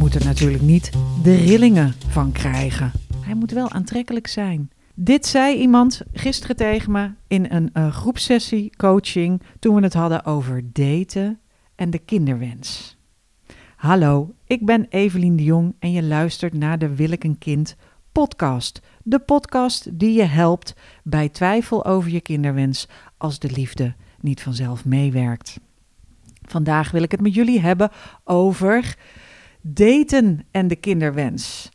moet er natuurlijk niet de rillingen van krijgen. Hij moet wel aantrekkelijk zijn. Dit zei iemand gisteren tegen me in een uh, groepsessie coaching toen we het hadden over daten en de kinderwens. Hallo, ik ben Evelien de Jong en je luistert naar de Wil ik een kind podcast. De podcast die je helpt bij twijfel over je kinderwens als de liefde niet vanzelf meewerkt. Vandaag wil ik het met jullie hebben over daten en de kinderwens.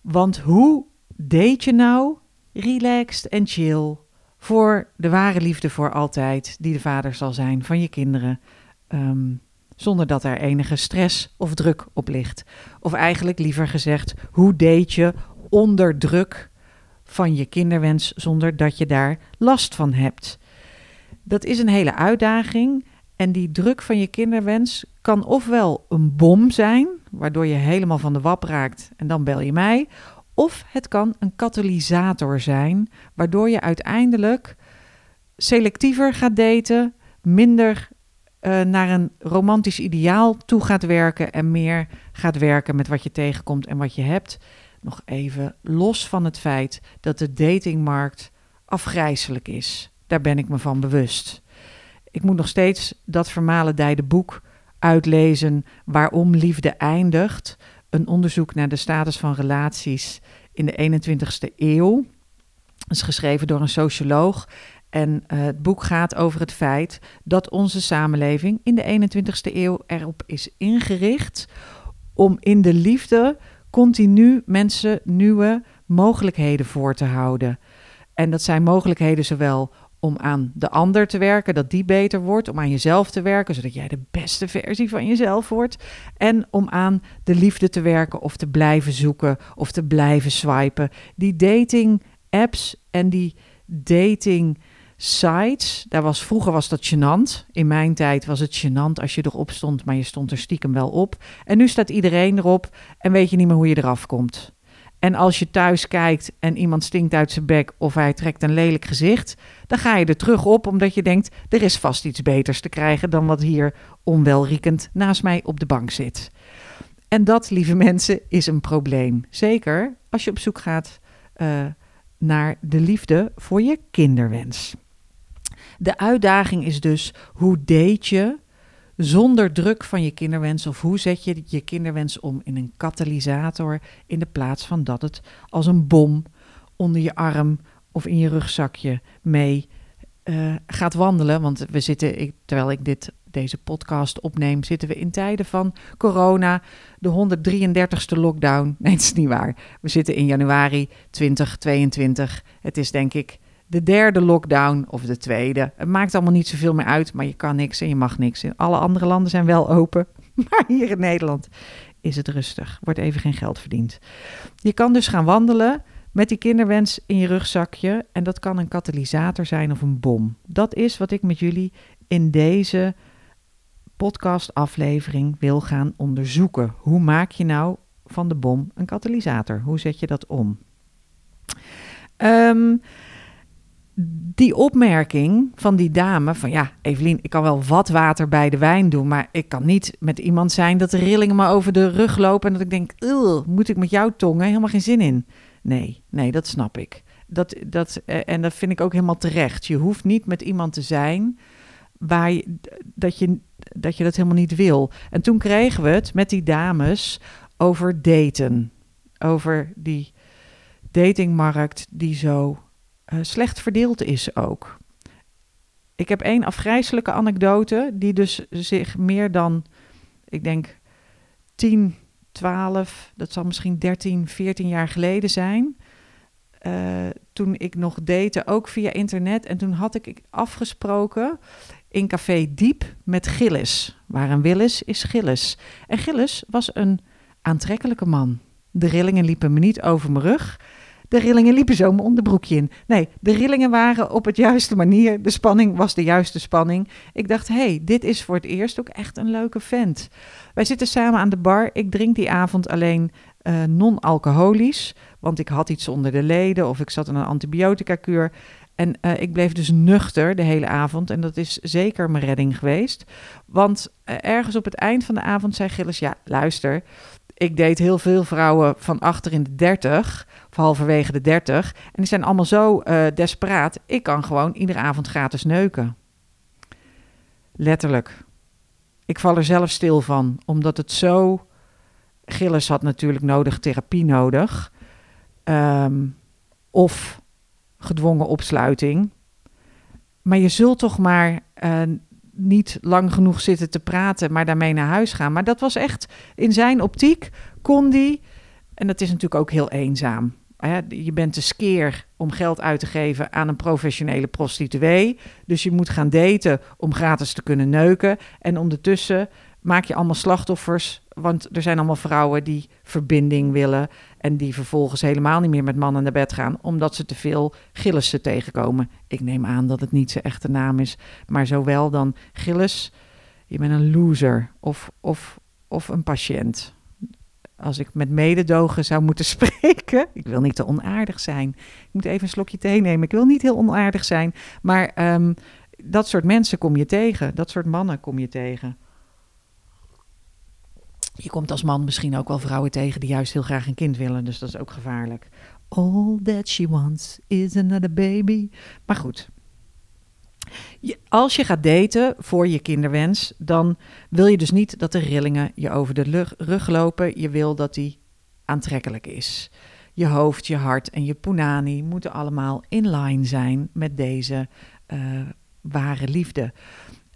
Want hoe date je nou relaxed en chill voor de ware liefde voor altijd, die de vader zal zijn van je kinderen, ehm, zonder dat er enige stress of druk op ligt? Of eigenlijk liever gezegd, hoe date je onder druk van je kinderwens zonder dat je daar last van hebt? Dat is een hele uitdaging. En die druk van je kinderwens kan ofwel een bom zijn, waardoor je helemaal van de wap raakt en dan bel je mij. Of het kan een katalysator zijn, waardoor je uiteindelijk selectiever gaat daten, minder uh, naar een romantisch ideaal toe gaat werken en meer gaat werken met wat je tegenkomt en wat je hebt. Nog even los van het feit dat de datingmarkt afgrijzelijk is. Daar ben ik me van bewust. Ik moet nog steeds dat vermalendijde boek uitlezen waarom liefde eindigt. Een onderzoek naar de status van relaties in de 21ste eeuw. Dat is geschreven door een socioloog. En uh, het boek gaat over het feit dat onze samenleving in de 21ste eeuw erop is ingericht om in de liefde continu mensen nieuwe mogelijkheden voor te houden. En dat zijn mogelijkheden zowel om aan de ander te werken, dat die beter wordt, om aan jezelf te werken, zodat jij de beste versie van jezelf wordt, en om aan de liefde te werken of te blijven zoeken of te blijven swipen. Die dating apps en die dating sites, daar was vroeger was dat gênant. In mijn tijd was het gênant als je erop stond, maar je stond er stiekem wel op. En nu staat iedereen erop en weet je niet meer hoe je eraf komt. En als je thuis kijkt en iemand stinkt uit zijn bek of hij trekt een lelijk gezicht, dan ga je er terug op omdat je denkt: er is vast iets beters te krijgen dan wat hier onwelriekend naast mij op de bank zit. En dat, lieve mensen, is een probleem. Zeker als je op zoek gaat uh, naar de liefde voor je kinderwens. De uitdaging is dus: hoe date je zonder druk van je kinderwens? Of hoe zet je je kinderwens om in een katalysator in de plaats van dat het als een bom onder je arm of in je rugzakje mee uh, gaat wandelen? Want we zitten, terwijl ik dit, deze podcast opneem, zitten we in tijden van corona, de 133ste lockdown. Nee, het is niet waar. We zitten in januari 2022. Het is denk ik de derde lockdown of de tweede. Het maakt allemaal niet zoveel meer uit, maar je kan niks en je mag niks. In alle andere landen zijn wel open, maar hier in Nederland is het rustig. Wordt even geen geld verdiend. Je kan dus gaan wandelen met die kinderwens in je rugzakje en dat kan een katalysator zijn of een bom. Dat is wat ik met jullie in deze podcastaflevering wil gaan onderzoeken. Hoe maak je nou van de bom een katalysator? Hoe zet je dat om? Um, die opmerking van die dame van ja, Evelien, ik kan wel wat water bij de wijn doen, maar ik kan niet met iemand zijn dat de rillingen me over de rug lopen en dat ik denk, moet ik met jouw tongen helemaal geen zin in. Nee, nee, dat snap ik. Dat, dat, eh, en dat vind ik ook helemaal terecht. Je hoeft niet met iemand te zijn waar je, dat, je, dat je dat helemaal niet wil. En toen kregen we het met die dames over daten. Over die datingmarkt die zo uh, slecht verdeeld is ook. Ik heb één afgrijzelijke anekdote die dus zich meer dan, ik denk, 10, 12, dat zal misschien 13, 14 jaar geleden zijn. Uh, toen ik nog date, ook via internet. En toen had ik afgesproken in Café Diep met Gillis. Waar een Willis is Gillis. En Gillis was een aantrekkelijke man. De rillingen liepen me niet over mijn rug. De rillingen liepen zo mijn onderbroekje in. Nee, de rillingen waren op het juiste manier. De spanning was de juiste spanning. Ik dacht, hé, hey, dit is voor het eerst ook echt een leuke vent. Wij zitten samen aan de bar. Ik drink die avond alleen uh, non-alcoholisch. Want ik had iets onder de leden of ik zat in een antibiotica-kuur. En uh, ik bleef dus nuchter de hele avond. En dat is zeker mijn redding geweest. Want uh, ergens op het eind van de avond zei Gilles: Ja, luister. ik deed heel veel vrouwen van achter in de 30, of halverwege de 30. En die zijn allemaal zo uh, desperaat. Ik kan gewoon iedere avond gratis neuken. Letterlijk. Ik val er zelf stil van, omdat het zo. Gilles had natuurlijk nodig therapie nodig. Ehm, of gedwongen opsluiting. Maar je zult toch maar uh, niet lang genoeg zitten te praten, maar daarmee naar huis gaan. Maar dat was echt in zijn optiek, kon die. En dat is natuurlijk ook heel eenzaam. Je bent te skeer om geld uit te geven aan een professionele prostituee. Dus je moet gaan daten om gratis te kunnen neuken. En ondertussen maak je allemaal slachtoffers. Want er zijn allemaal vrouwen die verbinding willen. En die vervolgens helemaal niet meer met mannen naar bed gaan. Omdat ze te veel Gillissen tegenkomen. Ik neem aan dat het niet zijn echte naam is. Maar zowel dan Gilles. Je bent een loser. Of, of, of een patiënt. Als ik met mededogen zou moeten spreken. Ik wil niet te onaardig zijn. Ik moet even een slokje thee nemen. Ik wil niet heel onaardig zijn. Maar ehm, dat soort mensen kom je tegen. Dat soort mannen kom je tegen. Je komt als man misschien ook wel vrouwen tegen die juist heel graag een kind willen, dus dat is ook gevaarlijk. All that she wants is another baby. Maar goed. Als je gaat daten voor je kinderwens, dan wil je dus niet dat de rillingen je over de rug lopen. Je wil dat die aantrekkelijk is. Je hoofd, je hart en je punani moeten allemaal in line zijn met deze uh, ware liefde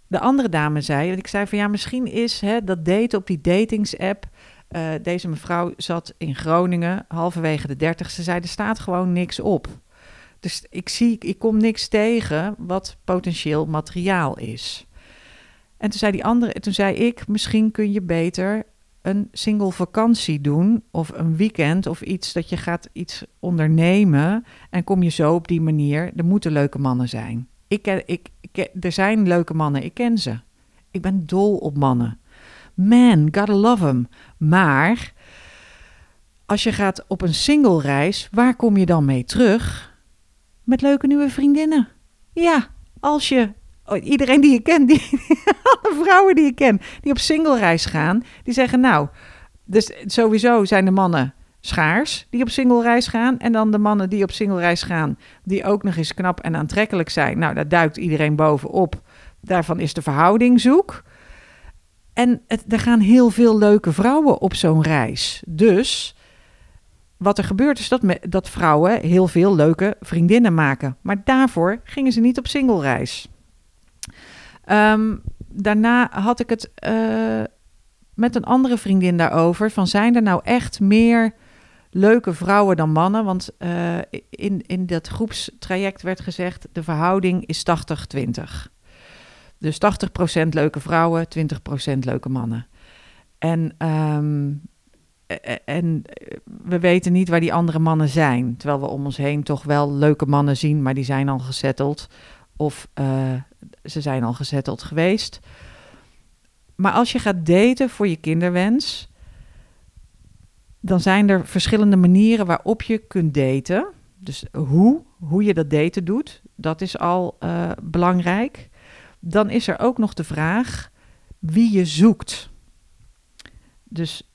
de andere dame zei, ik zei van ja, misschien is hè, dat daten op die datingsapp. Uh, deze mevrouw zat in Groningen, halverwege de dertigste, zei er staat gewoon niks op. Dus ik zie, ik kom niks tegen wat potentieel materiaal is. En toen zei die andere, toen zei ik, misschien kun je beter een single vakantie doen of een weekend of iets dat je gaat iets ondernemen en kom je zo op die manier. Er moeten leuke mannen zijn. Ik, ik, er zijn leuke mannen, ik ken ze. Ik ben dol op mannen. Man, gotta love them. Maar als je gaat op een single reis, waar kom je dan mee terug? Met leuke nieuwe vriendinnen. Ja, als je oh, iedereen die je kent, die, alle vrouwen die je kent, die op single reis gaan, die zeggen nou, dus sowieso zijn de mannen schaars die op single reis gaan. En dan de mannen die op single reis gaan, die ook nog eens knap en aantrekkelijk zijn. Nou, daar duikt iedereen bovenop. Daarvan is de verhouding zoek. En er gaan heel veel leuke vrouwen op zo'n reis. Dus wat er gebeurt is dat, me, dat vrouwen heel veel leuke vriendinnen maken. Maar daarvoor gingen ze niet op single reis. Ehm, daarna had ik het uh, met een andere vriendin daarover. Van zijn er nou echt meer leuke vrouwen dan mannen. Want uh, in, in dat groepstraject werd gezegd, de verhouding is 80-20. Dus 80% leuke vrouwen, 20% leuke mannen. En, um, en we weten niet waar die andere mannen zijn. Terwijl we om ons heen toch wel leuke mannen zien, maar die zijn al gezetteld. Of ze zijn al gezetteld geweest. Maar als je gaat daten voor je kinderwens, dan zijn er verschillende manieren waarop je kunt daten. Dus hoe, hoe je dat daten doet, dat is al belangrijk. Dan is er ook nog de vraag wie je zoekt. Dus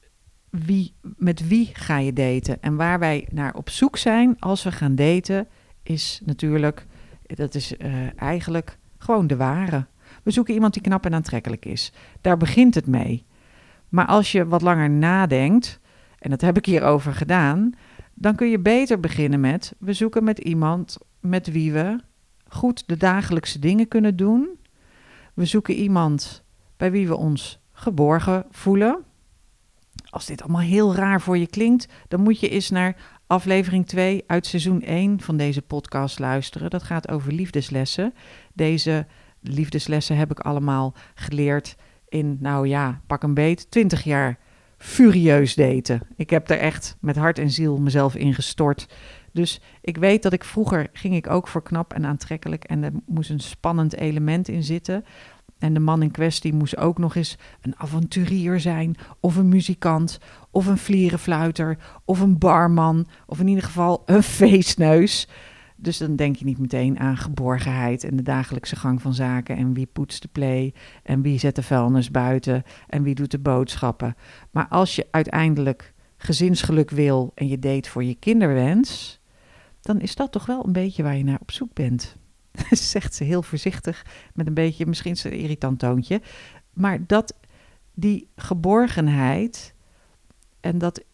wie, met wie ga je daten? En waar wij naar op zoek zijn als we gaan daten, is natuurlijk, dat is uh, eigenlijk gewoon de ware. We zoeken iemand die knap en aantrekkelijk is. Daar begint het mee. Maar als je wat langer nadenkt, en dat heb ik hierover gedaan, dan kun je beter beginnen met: we zoeken met iemand met wie we goed de dagelijkse dingen kunnen doen. We zoeken iemand bij wie we ons geborgen voelen. Als dit allemaal heel raar voor je klinkt, dan moet je eens naar aflevering 2 uit seizoen 1 van deze podcast luisteren. Dat gaat over liefdeslessen. Deze liefdeslessen heb ik allemaal geleerd in, nou ja, pak een beet, 20 jaar furieus daten. Ik heb er echt met hart en ziel mezelf in gestort. Dus ik weet dat ik vroeger ging ik ook voor knap en aantrekkelijk en er moest een spannend element in zitten. En de man in kwestie moest ook nog eens een avonturier zijn, of een muzikant, of een vlierenfluiter, of een barman, of in ieder geval een feestneus. Dus dan denk je niet meteen aan geborgenheid en de dagelijkse gang van zaken. En wie poetst de play en wie zet de vuilnis buiten en wie doet de boodschappen. Maar als je uiteindelijk gezinsgeluk wil en je deed voor je kinderwens, dan is dat toch wel een beetje waar je naar op zoek bent. Zegt ze heel voorzichtig, met een beetje, misschien een irritant toontje. Maar dat die geborgenheid en dat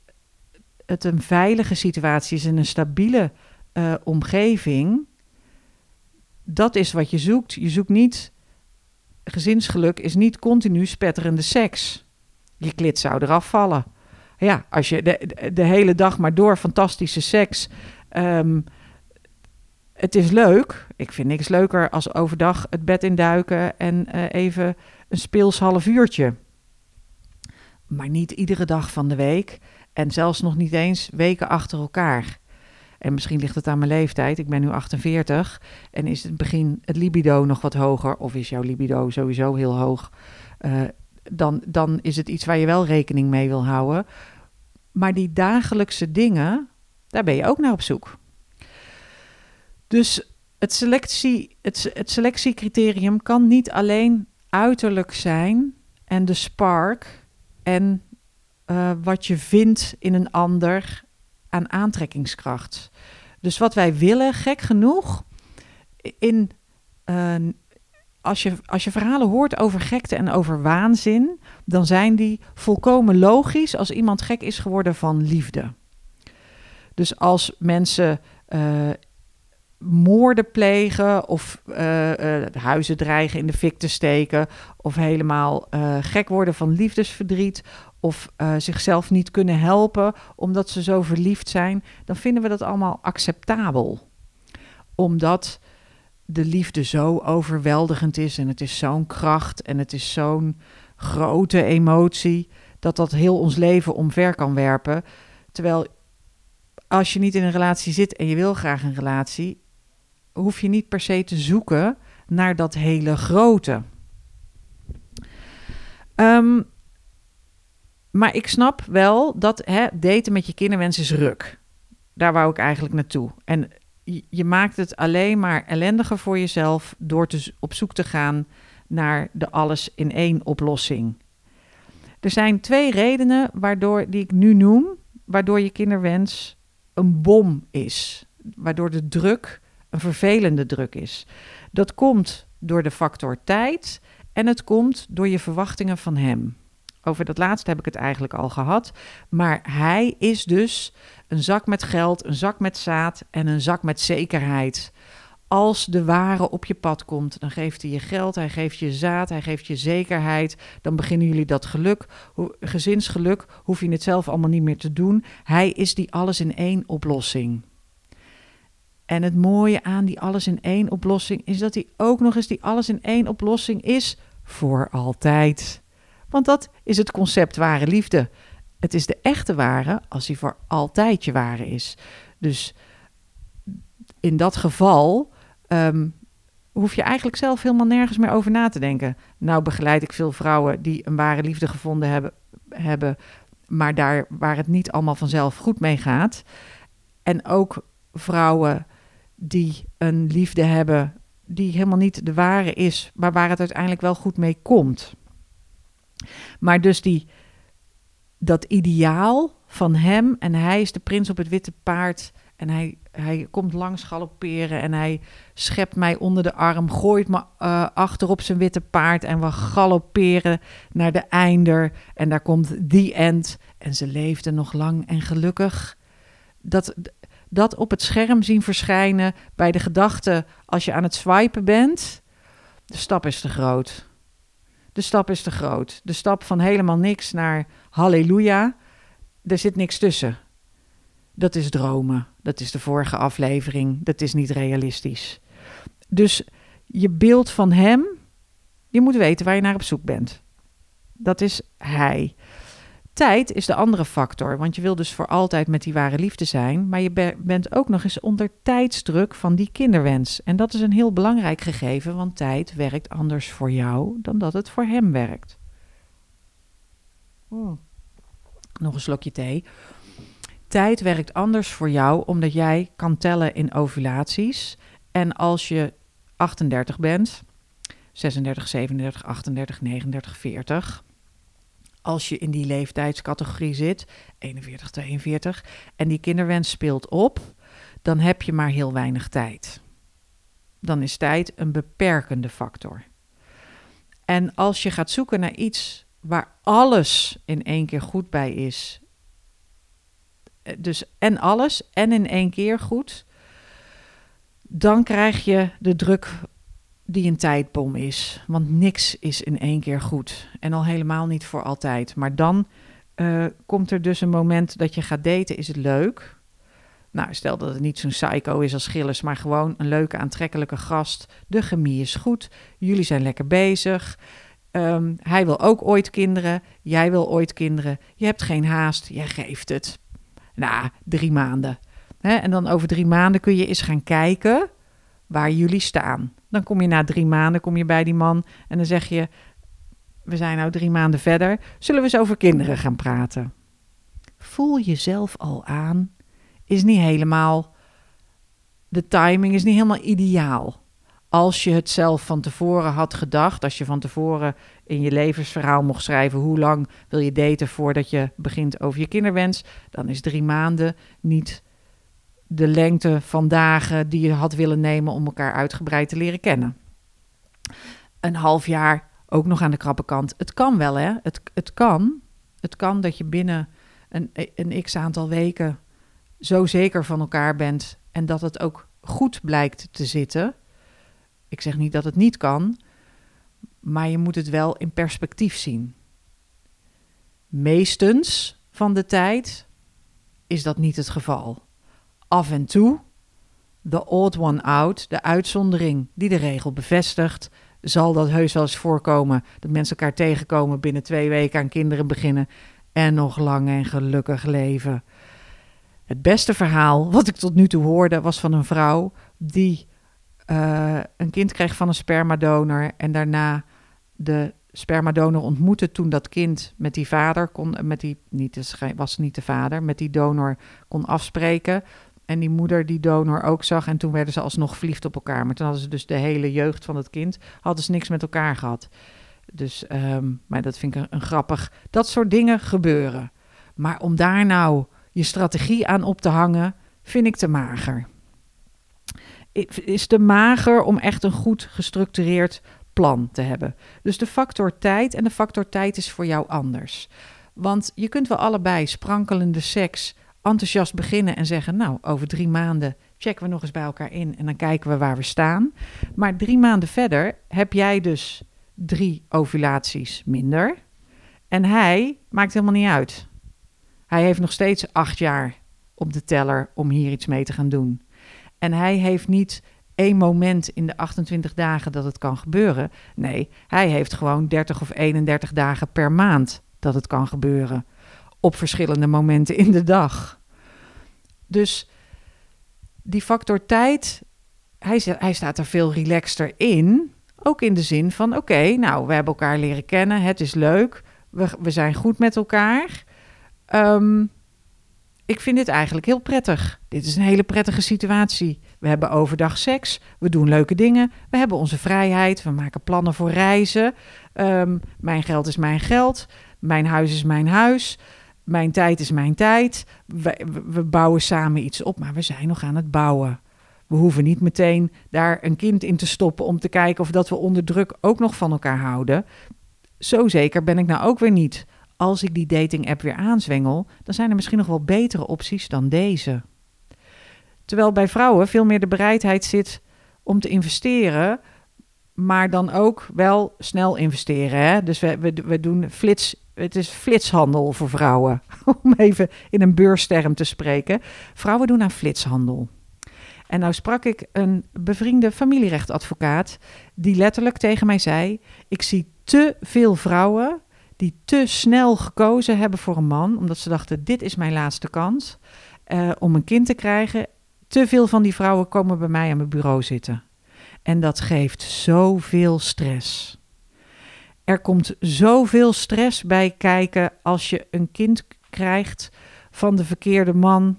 het een veilige situatie is en een stabiele uh, omgeving, dat is wat je zoekt. Je zoekt niet, gezinsgeluk is niet continu spetterende seks. Je klit zou eraf vallen. Ja, als je de, hele dag maar door fantastische seks. Um, het is leuk. Ik vind niks leuker als overdag het bed induiken en uh, even een speels half uurtje. Maar niet iedere dag van de week. En zelfs nog niet eens weken achter elkaar. En misschien ligt het aan mijn leeftijd. Ik ben nu 48. En is het begin het libido nog wat hoger? Of is jouw libido sowieso heel hoog? Uh, dan, dan is het iets waar je wel rekening mee wil houden. Maar die dagelijkse dingen, daar ben je ook naar op zoek. Dus het, selectie, het, het selectiecriterium kan niet alleen uiterlijk zijn en de spark en uh, wat je vindt in een ander aan aantrekkingskracht. Dus wat wij willen, gek genoeg, in, uh, als, je, als je verhalen hoort over gekte en over waanzin, dan zijn die volkomen logisch als iemand gek is geworden van liefde. Dus als mensen uh, moorden plegen of uh, uh, huizen dreigen in de fik te steken of helemaal uh, gek worden van liefdesverdriet of zichzelf niet kunnen helpen omdat ze zo verliefd zijn, dan vinden we dat allemaal acceptabel. Omdat de liefde zo overweldigend is en het is zo'n kracht en het is zo'n grote emotie dat dat heel ons leven omver kan werpen. Terwijl als je niet in een relatie zit en je wil graag een relatie, hoef je niet per se te zoeken naar dat hele grote. Um, maar ik snap wel dat hè, daten met je kinderwens is ruk. Daar wou ik eigenlijk naartoe. En je maakt het alleen maar ellendiger voor jezelf door te, op zoek te gaan naar de alles in één oplossing. Er zijn twee redenen waardoor die ik nu noem, waardoor je kinderwens een bom is. Waardoor de druk een vervelende druk is. Dat komt door de factor tijd en het komt door je verwachtingen van hem. Over dat laatste heb ik het eigenlijk al gehad. Maar hij is dus een zak met geld, een zak met zaad en een zak met zekerheid. Als de ware op je pad komt, dan geeft hij je geld, hij geeft je zaad, hij geeft je zekerheid. Dan beginnen jullie dat geluk, gezinsgeluk, hoef je het zelf allemaal niet meer te doen. Hij is die alles in één oplossing. En het mooie aan die alles in één oplossing is dat hij ook nog eens die alles in één oplossing is voor altijd. Want dat is het concept ware liefde. Het is de echte ware als hij voor altijd je ware is. Dus in dat geval um, hoef je eigenlijk zelf helemaal nergens meer over na te denken. Nou begeleid ik veel vrouwen die een ware liefde gevonden hebben, hebben maar daar waar het niet allemaal vanzelf goed mee gaat. En ook vrouwen die een liefde hebben die helemaal niet de ware is, maar waar het uiteindelijk wel goed mee komt. Maar dus die, dat ideaal van hem en hij is de prins op het witte paard en hij, hij komt langs galopperen en hij schept mij onder de arm, gooit me uh, achter op zijn witte paard en we galopperen naar de einder en daar komt die end en ze leefden nog lang en gelukkig. Dat, dat op het scherm zien verschijnen bij de gedachte als je aan het swipen bent, de stap is te groot. De stap is te groot. De stap van helemaal niks naar halleluja, er zit niks tussen. Dat is dromen. Dat is de vorige aflevering. Dat is niet realistisch. Dus je beeld van hem, je moet weten waar je naar op zoek bent. Dat is hij. Tijd is de andere factor, want je wil dus voor altijd met die ware liefde zijn, maar je bent ook nog eens onder tijdsdruk van die kinderwens. En dat is een heel belangrijk gegeven, want tijd werkt anders voor jou dan dat het voor hem werkt. Oh. Nog een slokje thee. Tijd werkt anders voor jou omdat jij kan tellen in ovulaties. En als je 38 bent, 36, 37, 38, 39, 40. Als je in die leeftijdscategorie zit, 41, 42, en die kinderwens speelt op, dan heb je maar heel weinig tijd. Dan is tijd een beperkende factor. En als je gaat zoeken naar iets waar alles in één keer goed bij is, eh, dus en alles en in één keer goed, dan krijg je de druk die een tijdbom is. Want niks is in één keer goed. En al helemaal niet voor altijd. Maar dan uh, komt er dus een moment dat je gaat daten. Is het leuk? Nou, stel dat het niet zo'n psycho is als Gilles, maar gewoon een leuke, aantrekkelijke gast. De chemie is goed. Jullie zijn lekker bezig. Um, hij wil ook ooit kinderen. Jij wil ooit kinderen. Je hebt geen haast. Jij geeft het. Nou, drie maanden. en dan over drie maanden kun je eens gaan kijken waar jullie staan. Dan kom je na drie maanden kom je bij die man en dan zeg je: We zijn nou drie maanden verder. Zullen we eens over kinderen gaan praten? Voel jezelf al aan. Is niet helemaal. De timing is niet helemaal ideaal. Als je het zelf van tevoren had gedacht, als je van tevoren in je levensverhaal mocht schrijven hoe lang wil je daten voordat je begint over je kinderwens, dan is drie maanden niet de lengte van dagen die je had willen nemen om elkaar uitgebreid te leren kennen. Een half jaar ook nog aan de krappe kant. Het kan wel, hè? Het, het kan. Het kan dat je binnen een, een x aantal weken zo zeker van elkaar bent en dat het ook goed blijkt te zitten. Ik zeg niet dat het niet kan, maar je moet het wel in perspectief zien. Meestens van de tijd is dat niet het geval af en toe, de odd one out, de uitzondering die de regel bevestigt, zal dat heus wel eens voorkomen dat mensen elkaar tegenkomen binnen twee weken aan kinderen beginnen en nog lang en gelukkig leven. Het beste verhaal wat ik tot nu toe hoorde was van een vrouw die uh, een kind kreeg van een spermadonor en daarna de spermadonor ontmoette toen dat kind met die vader kon, met die, niet, was niet de vader, met die donor kon afspreken en die moeder die donor ook zag. En toen werden ze alsnog verliefd op elkaar. Maar toen hadden ze dus de hele jeugd van het kind, hadden ze niks met elkaar gehad. Dus, um, maar dat vind ik een, grappig. Dat soort dingen gebeuren. Maar om daar nou je strategie aan op te hangen, vind ik te mager. Is te mager om echt een goed gestructureerd plan te hebben. Dus de factor tijd en de factor tijd is voor jou anders. Want je kunt wel allebei sprankelende seks enthousiast beginnen en zeggen: Nou, over drie maanden checken we nog eens bij elkaar in en dan kijken we waar we staan. Maar drie maanden verder heb jij dus drie ovulaties minder. En hij maakt helemaal niet uit. Hij heeft nog steeds acht jaar op de teller om hier iets mee te gaan doen. En hij heeft niet één moment in de 28 dagen dat het kan gebeuren. Nee, hij heeft gewoon 30 of 31 dagen per maand dat het kan gebeuren op verschillende momenten in de dag. Dus die factor tijd, hij, hij staat er veel relaxter in. Ook in de zin van: oké, nou, we hebben elkaar leren kennen, het is leuk, we, we zijn goed met elkaar. Ehm, ik vind dit eigenlijk heel prettig. Dit is een hele prettige situatie. We hebben overdag seks, we doen leuke dingen, we hebben onze vrijheid, we maken plannen voor reizen. Ehm, mijn geld is mijn geld, mijn huis is mijn huis. Mijn tijd is mijn tijd. We, we, bouwen samen iets op, maar we zijn nog aan het bouwen. We hoeven niet meteen daar een kind in te stoppen om te kijken of dat we onder druk ook nog van elkaar houden. Zo zeker ben ik nou ook weer niet. Als ik die dating app weer aanzwengel, dan zijn er misschien nog wel betere opties dan deze. Terwijl bij vrouwen veel meer de bereidheid zit om te investeren, maar dan ook wel snel investeren. Hè? Dus we, we doen flits het is flitshandel voor vrouwen. Om even in een beursterm te spreken. Vrouwen doen aan flitshandel. En nou sprak ik een bevriende familierechtadvocaat die letterlijk tegen mij zei: Ik zie te veel vrouwen die te snel gekozen hebben voor een man, omdat ze dachten: dit is mijn laatste kans uh, om een kind te krijgen. Te veel van die vrouwen komen bij mij aan mijn bureau zitten. En dat geeft zoveel stress. Er komt zoveel stress bij kijken als je een kind krijgt van de verkeerde man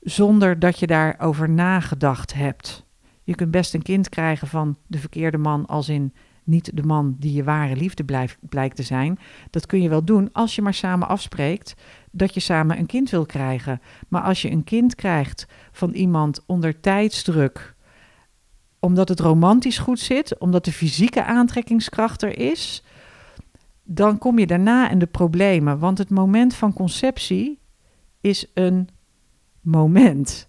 zonder dat je daarover nagedacht hebt. Je kunt best een kind krijgen van de verkeerde man, als in niet de man die je ware liefde blijkt te zijn. Dat kun je wel doen als je maar samen afspreekt dat je samen een kind wil krijgen. Maar als je een kind krijgt van iemand onder tijdsdruk, omdat het romantisch goed zit, omdat de fysieke aantrekkingskracht er is, dan kom je daarna in de problemen. Want het moment van conceptie is een moment.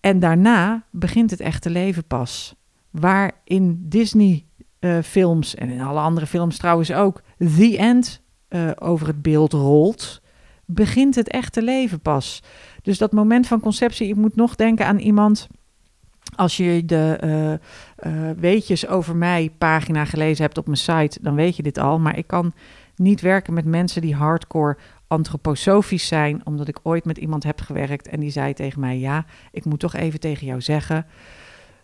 En daarna begint het echte leven pas. Waar in Disney-films en in alle andere films trouwens ook The End uh, over het beeld rolt, begint het echte leven pas. Dus dat moment van conceptie, ik moet nog denken aan iemand. Als je de uh, uh, weetjes over mij pagina gelezen hebt op mijn site, dan weet je dit al. Maar ik kan niet werken met mensen die hardcore antroposofisch zijn, omdat ik ooit met iemand heb gewerkt en die zei tegen mij: Ja, ik moet toch even tegen jou zeggen.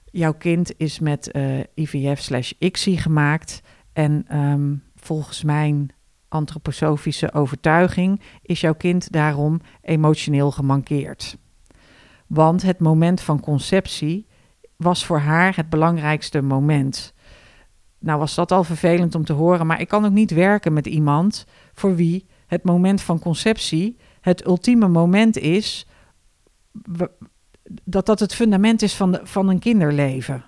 Jouw kind is met uh, IVF slash ICSI gemaakt. En um, volgens mijn antroposofische overtuiging is jouw kind daarom emotioneel gemankeerd. Want het moment van conceptie was voor haar het belangrijkste moment. Nou was dat al vervelend om te horen, maar ik kan ook niet werken met iemand voor wie het moment van conceptie het ultieme moment is dat dat het fundament is van, de, van een kinderleven.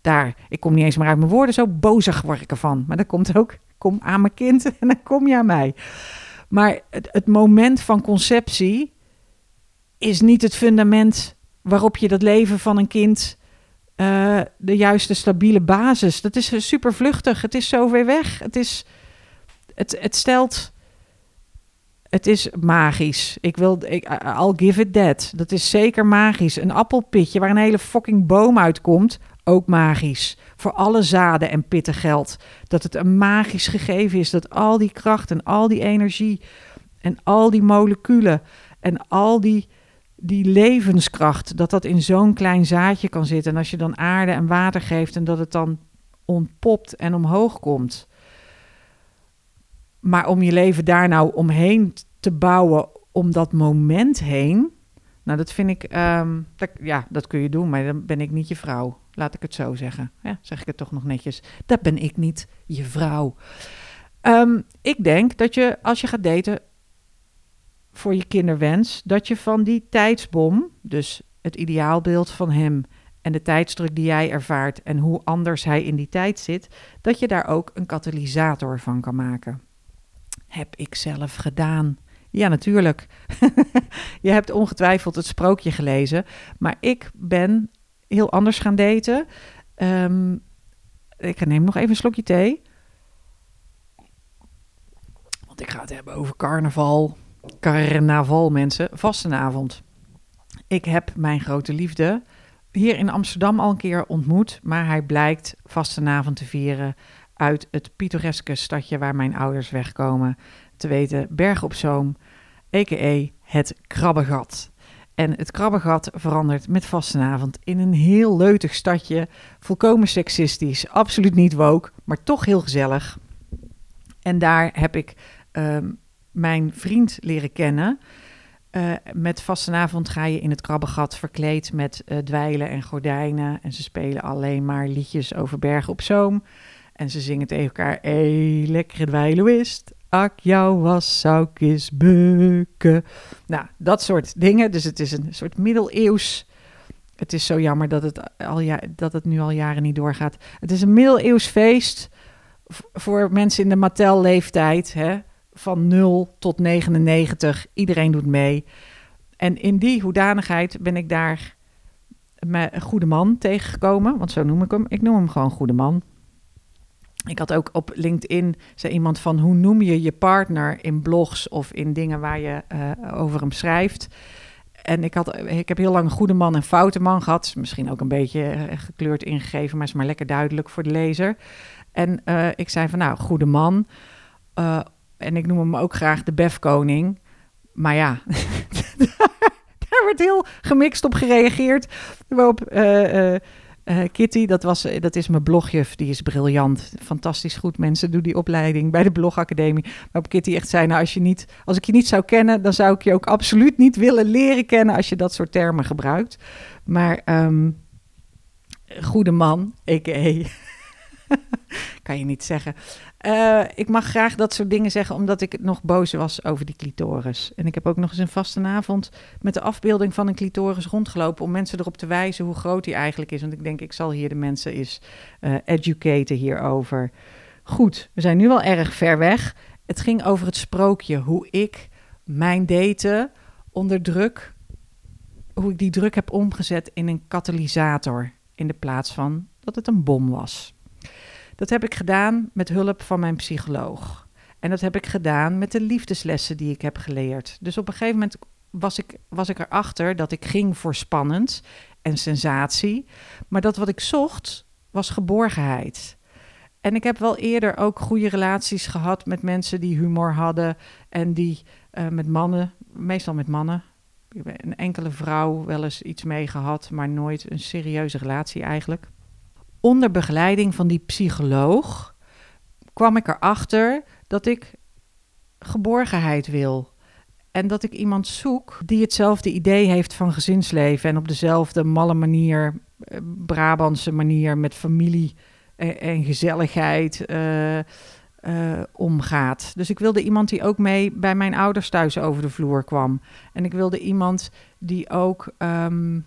Daar, ik kom niet eens maar uit mijn woorden, zo bozig word ik ervan. Maar dat komt ook, kom aan mijn kind en dan kom je aan mij. Maar het, het moment van conceptie is niet het fundament waarop je dat leven van een kind uh, de juiste stabiele basis. Dat is super vluchtig. Het is zo weer weg. Het is, het, het stelt het is magisch. Ik wil, ik, I'll give it that. Dat is zeker magisch. Een appelpitje waar een hele fucking boom uitkomt, ook magisch. Voor alle zaden en pitten geldt dat het een magisch gegeven is. Dat al die kracht en al die energie en al die moleculen en al die, die levenskracht, dat dat in zo'n klein zaadje kan zitten. En als je dan aarde en water geeft en dat het dan ontpopt en omhoog komt. Maar om je leven daar nou omheen te bouwen, om dat moment heen. Nou, dat vind ik, dat, ja, dat kun je doen, maar dan ben ik niet je vrouw. Laat ik het zo zeggen. Ja, zeg ik het toch nog netjes. Dat ben ik niet, je vrouw. Um, ik denk dat je, als je gaat daten voor je kinderwens, dat je van die tijdsbom, dus het ideaalbeeld van hem en de tijdsdruk die jij ervaart en hoe anders hij in die tijd zit, dat je daar ook een katalysator van kan maken heb ik zelf gedaan. Ja, natuurlijk. je hebt ongetwijfeld het sprookje gelezen. Maar ik ben heel anders gaan daten. Um, ik neem nog even een slokje thee. Want ik ga het hebben over carnaval. Carnaval, mensen. Vastenavond. Ik heb mijn grote liefde hier in Amsterdam al een keer ontmoet. Maar hij blijkt vastenavond te vieren uit het pittoreske stadje waar mijn ouders wegkomen, te weten Berg op Zoom, a.k.a. het Krabbegat. En het Krabbegat verandert met vastenavond in een heel leutig stadje, volkomen seksistisch, absoluut niet woke, maar toch heel gezellig. En daar heb ik uh, mijn vriend leren kennen. Uh, met vastenavond ga je in het krabbegat verkleed met uh, dweilen en gordijnen. En ze spelen alleen maar liedjes over bergen op zoom. En ze zingen tegen elkaar, hé, lekkere dweiloist, ak jou was zou is bukken. Nou, dat soort dingen. Dus het is een soort middeleeuws... Het is zo jammer dat het, al ja, dat het nu al jaren niet doorgaat. Het is een middeleeuws feest voor mensen in de Mattel-leeftijd. Hè? Van 0 tot 99. Iedereen doet mee. En in die hoedanigheid ben ik daar een goede man tegengekomen. Want zo noem ik hem. Ik noem hem gewoon goede man. Ik had ook op LinkedIn, zei iemand van hoe noem je je partner in blogs of in dingen waar je uh, over hem schrijft. En ik, had, ik heb heel lang een goede man en foute man gehad. Misschien ook een beetje eh, gekleurd ingegeven, maar is maar lekker duidelijk voor de lezer. En uh, ik zei van nou, goede man. En ik noem hem ook graag de befkoning. Maar ja, daar werd heel gemixt op gereageerd. Waarop Uh, Kitty, dat, was, dat is mijn blogjuf, die is briljant. Fantastisch goed, mensen. Doe die opleiding bij de blogacademie. Waarop Kitty echt zei, nou, als, je niet, als ik je niet zou kennen... dan zou ik je ook absoluut niet willen leren kennen... als je dat soort termen gebruikt. Maar um, goede man, a.k.a. kan je niet zeggen. Uh, ik mag graag dat soort dingen zeggen, omdat ik nog boos was over die clitoris. En ik heb ook nog eens een vaste avond met de afbeelding van een clitoris rondgelopen... om mensen erop te wijzen hoe groot die eigenlijk is. Want ik denk, ik zal hier de mensen eens uh, educaten hierover. Goed, we zijn nu wel erg ver weg. Het ging over het sprookje, hoe ik mijn daten onder druk... hoe ik die druk heb omgezet in een katalysator... in de plaats van dat het een bom was. Dat heb ik gedaan met hulp van mijn psycholoog. En dat heb ik gedaan met de liefdeslessen die ik heb geleerd. Dus op een gegeven moment was ik, was ik erachter dat ik ging voor spannend en sensatie. Maar dat wat ik zocht was geborgenheid. En ik heb wel eerder ook goede relaties gehad met mensen die humor hadden en die uh, met mannen, meestal met mannen. Een enkele vrouw wel eens iets mee gehad, maar nooit een serieuze relatie eigenlijk onder begeleiding van die psycholoog kwam ik erachter dat ik geborgenheid wil. En dat ik iemand zoek die hetzelfde idee heeft van gezinsleven en op dezelfde malle manier, eh, Brabantse manier met familie en, gezelligheid uh, omgaat. Dus ik wilde iemand die ook mee bij mijn ouders thuis over de vloer kwam. En ik wilde iemand die ook um,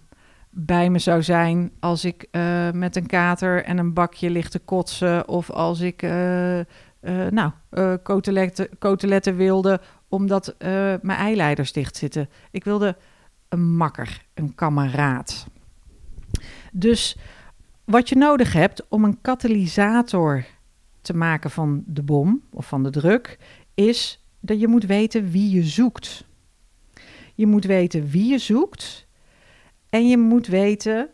bij me zou zijn als ik uh, met een kater en een bakje ligt te kotsen. Of als ik uh, uh, nou, koteletten, koteletten wilde omdat mijn eileiders dicht zitten. Ik wilde een makker, een kameraad. Dus wat je nodig hebt om een katalysator te maken van de bom of van de druk, is dat je moet weten wie je zoekt. Je moet weten wie je zoekt en je moet weten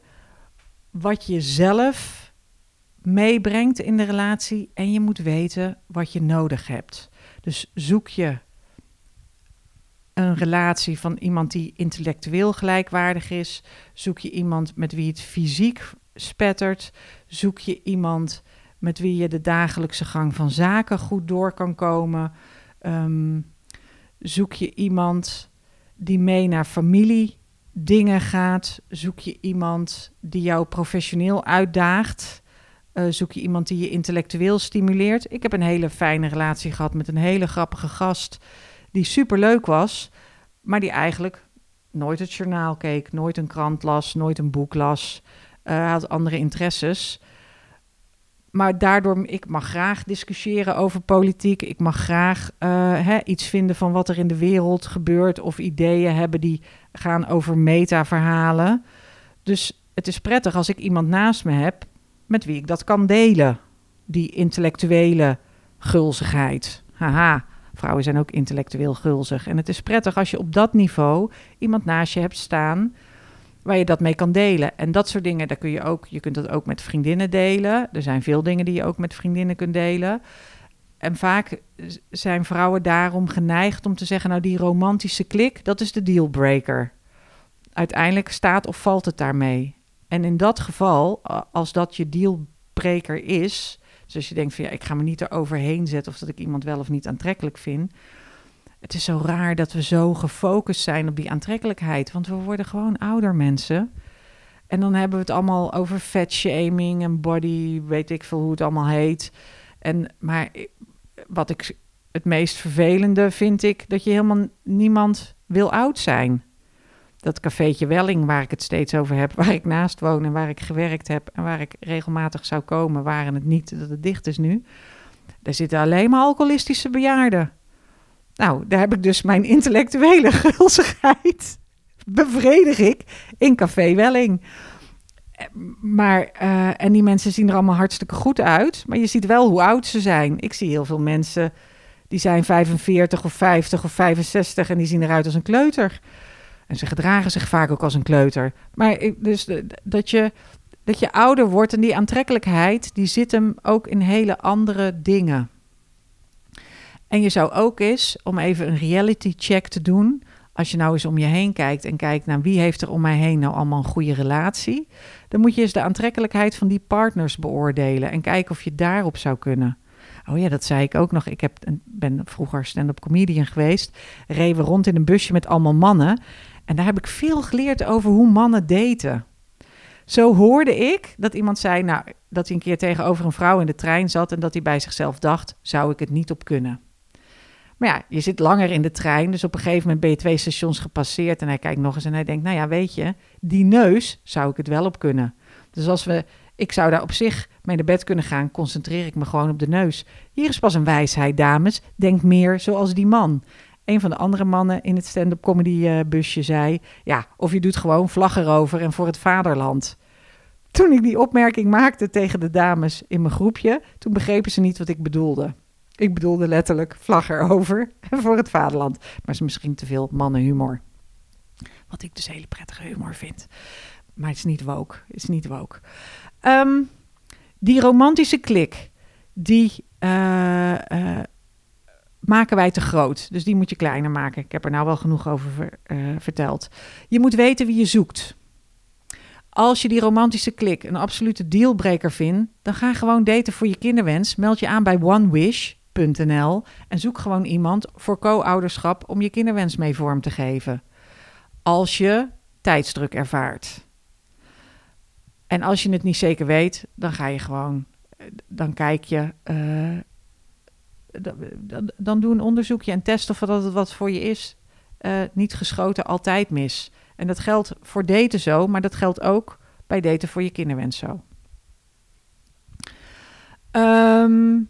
wat je zelf meebrengt in de relatie. En je moet weten wat je nodig hebt. Dus zoek je een relatie van iemand die intellectueel gelijkwaardig is. Zoek je iemand met wie het fysiek spettert. Zoek je iemand met wie je de dagelijkse gang van zaken goed door kan komen. Um, zoek je iemand die mee naar familie dingen gaat, zoek je iemand die jou professioneel uitdaagt. Uh, zoek je iemand die je intellectueel stimuleert. Ik heb een hele fijne relatie gehad met een hele grappige gast die super leuk was, maar die eigenlijk nooit het journaal keek, nooit een krant las, nooit een boek las. Uh, had andere interesses maar daardoor, ik mag graag discussiëren over politiek. Ik mag graag uh, hè, iets vinden van wat er in de wereld gebeurt. Of ideeën hebben die gaan over meta-verhalen. Dus het is prettig als ik iemand naast me heb met wie ik dat kan delen. Die intellectuele gulzigheid. Haha, vrouwen zijn ook intellectueel gulzig. En het is prettig als je op dat niveau iemand naast je hebt staan waar je dat mee kan delen. En dat soort dingen, daar kun je ook, je kunt dat ook met vriendinnen delen. Er zijn veel dingen die je ook met vriendinnen kunt delen. En vaak zijn vrouwen daarom geneigd om te zeggen, nou die romantische klik, dat is de dealbreaker. Uiteindelijk staat of valt het daarmee. En in dat geval, als dat je dealbreaker is, dus als je denkt van ja, ik ga me niet eroverheen zetten of dat ik iemand wel of niet aantrekkelijk vind, het is zo raar dat we zo gefocust zijn op die aantrekkelijkheid. Want we worden gewoon ouder mensen. En dan hebben we het allemaal over fat shaming en body, weet ik veel hoe het allemaal heet. En, maar wat ik het meest vervelende vind ik, dat je helemaal niemand wil oud zijn. Dat cafeetje Welling, waar ik het steeds over heb, waar ik naast woon en waar ik gewerkt heb en waar ik regelmatig zou komen, waren het niet dat het dicht is nu. Daar zitten alleen maar alcoholistische bejaarden. Nou, daar heb ik dus mijn intellectuele gulzigheid bevredig ik in Café Welling. Maar, uh, en die mensen zien er allemaal hartstikke goed uit. Maar je ziet wel hoe oud ze zijn. Ik zie heel veel mensen die zijn 45 of 50 of 65 en die zien eruit als een kleuter. En ze gedragen zich vaak ook als een kleuter. Maar dus dat je, dat je ouder wordt en die aantrekkelijkheid, die zit hem ook in hele andere dingen. En je zou ook eens, om even een reality check te doen, als je nou eens om je heen kijkt en kijkt naar wie heeft er om mij heen nou allemaal een goede relatie, dan moet je eens de aantrekkelijkheid van die partners beoordelen en kijken of je daarop zou kunnen. Oh ja, dat zei ik ook nog. Ik heb, ben vroeger stand-up comedian geweest. Reden we rond in een busje met allemaal mannen. En daar heb ik veel geleerd over hoe mannen daten. Zo hoorde ik dat iemand zei, nou, dat hij een keer tegenover een vrouw in de trein zat en dat hij bij zichzelf dacht, zou ik het niet op kunnen. Maar ja, je zit langer in de trein, dus op een gegeven moment ben je twee stations gepasseerd en hij kijkt nog eens en hij denkt, nou ja, weet je, die neus zou ik het wel op kunnen. Dus als we, ik zou daar op zich mee naar bed kunnen gaan, concentreer ik me gewoon op de neus. Hier is pas een wijsheid, dames. Denk meer zoals die man. Een van de andere mannen in het stand-up comedy uh, busje zei, ja, of je doet gewoon vlag erover en voor het vaderland. Toen ik die opmerking maakte tegen de dames in mijn groepje, toen begrepen ze niet wat ik bedoelde. Ik bedoelde letterlijk vlag erover voor het vaderland. Maar is misschien te veel mannenhumor. Wat ik dus hele prettige humor vind. Maar het is niet woke. Het is niet woke. Um, die romantische klik, die uh, uh, maken wij te groot. Dus die moet je kleiner maken. Ik heb er nou wel genoeg over ver, uh, verteld. Je moet weten wie je zoekt. Als je die romantische klik een absolute dealbreaker vindt, dan ga gewoon daten voor je kinderwens. Meld je aan bij One Wish en zoek gewoon iemand voor co-ouderschap om je kinderwens mee vorm te geven. Als je tijdsdruk ervaart. En als je het niet zeker weet, dan ga je gewoon, dan kijk je, uh, dan, dan doe een onderzoekje en test of dat het wat voor je is. Uh, niet geschoten, altijd mis. En dat geldt voor daten zo, maar dat geldt ook bij daten voor je kinderwens zo. Um,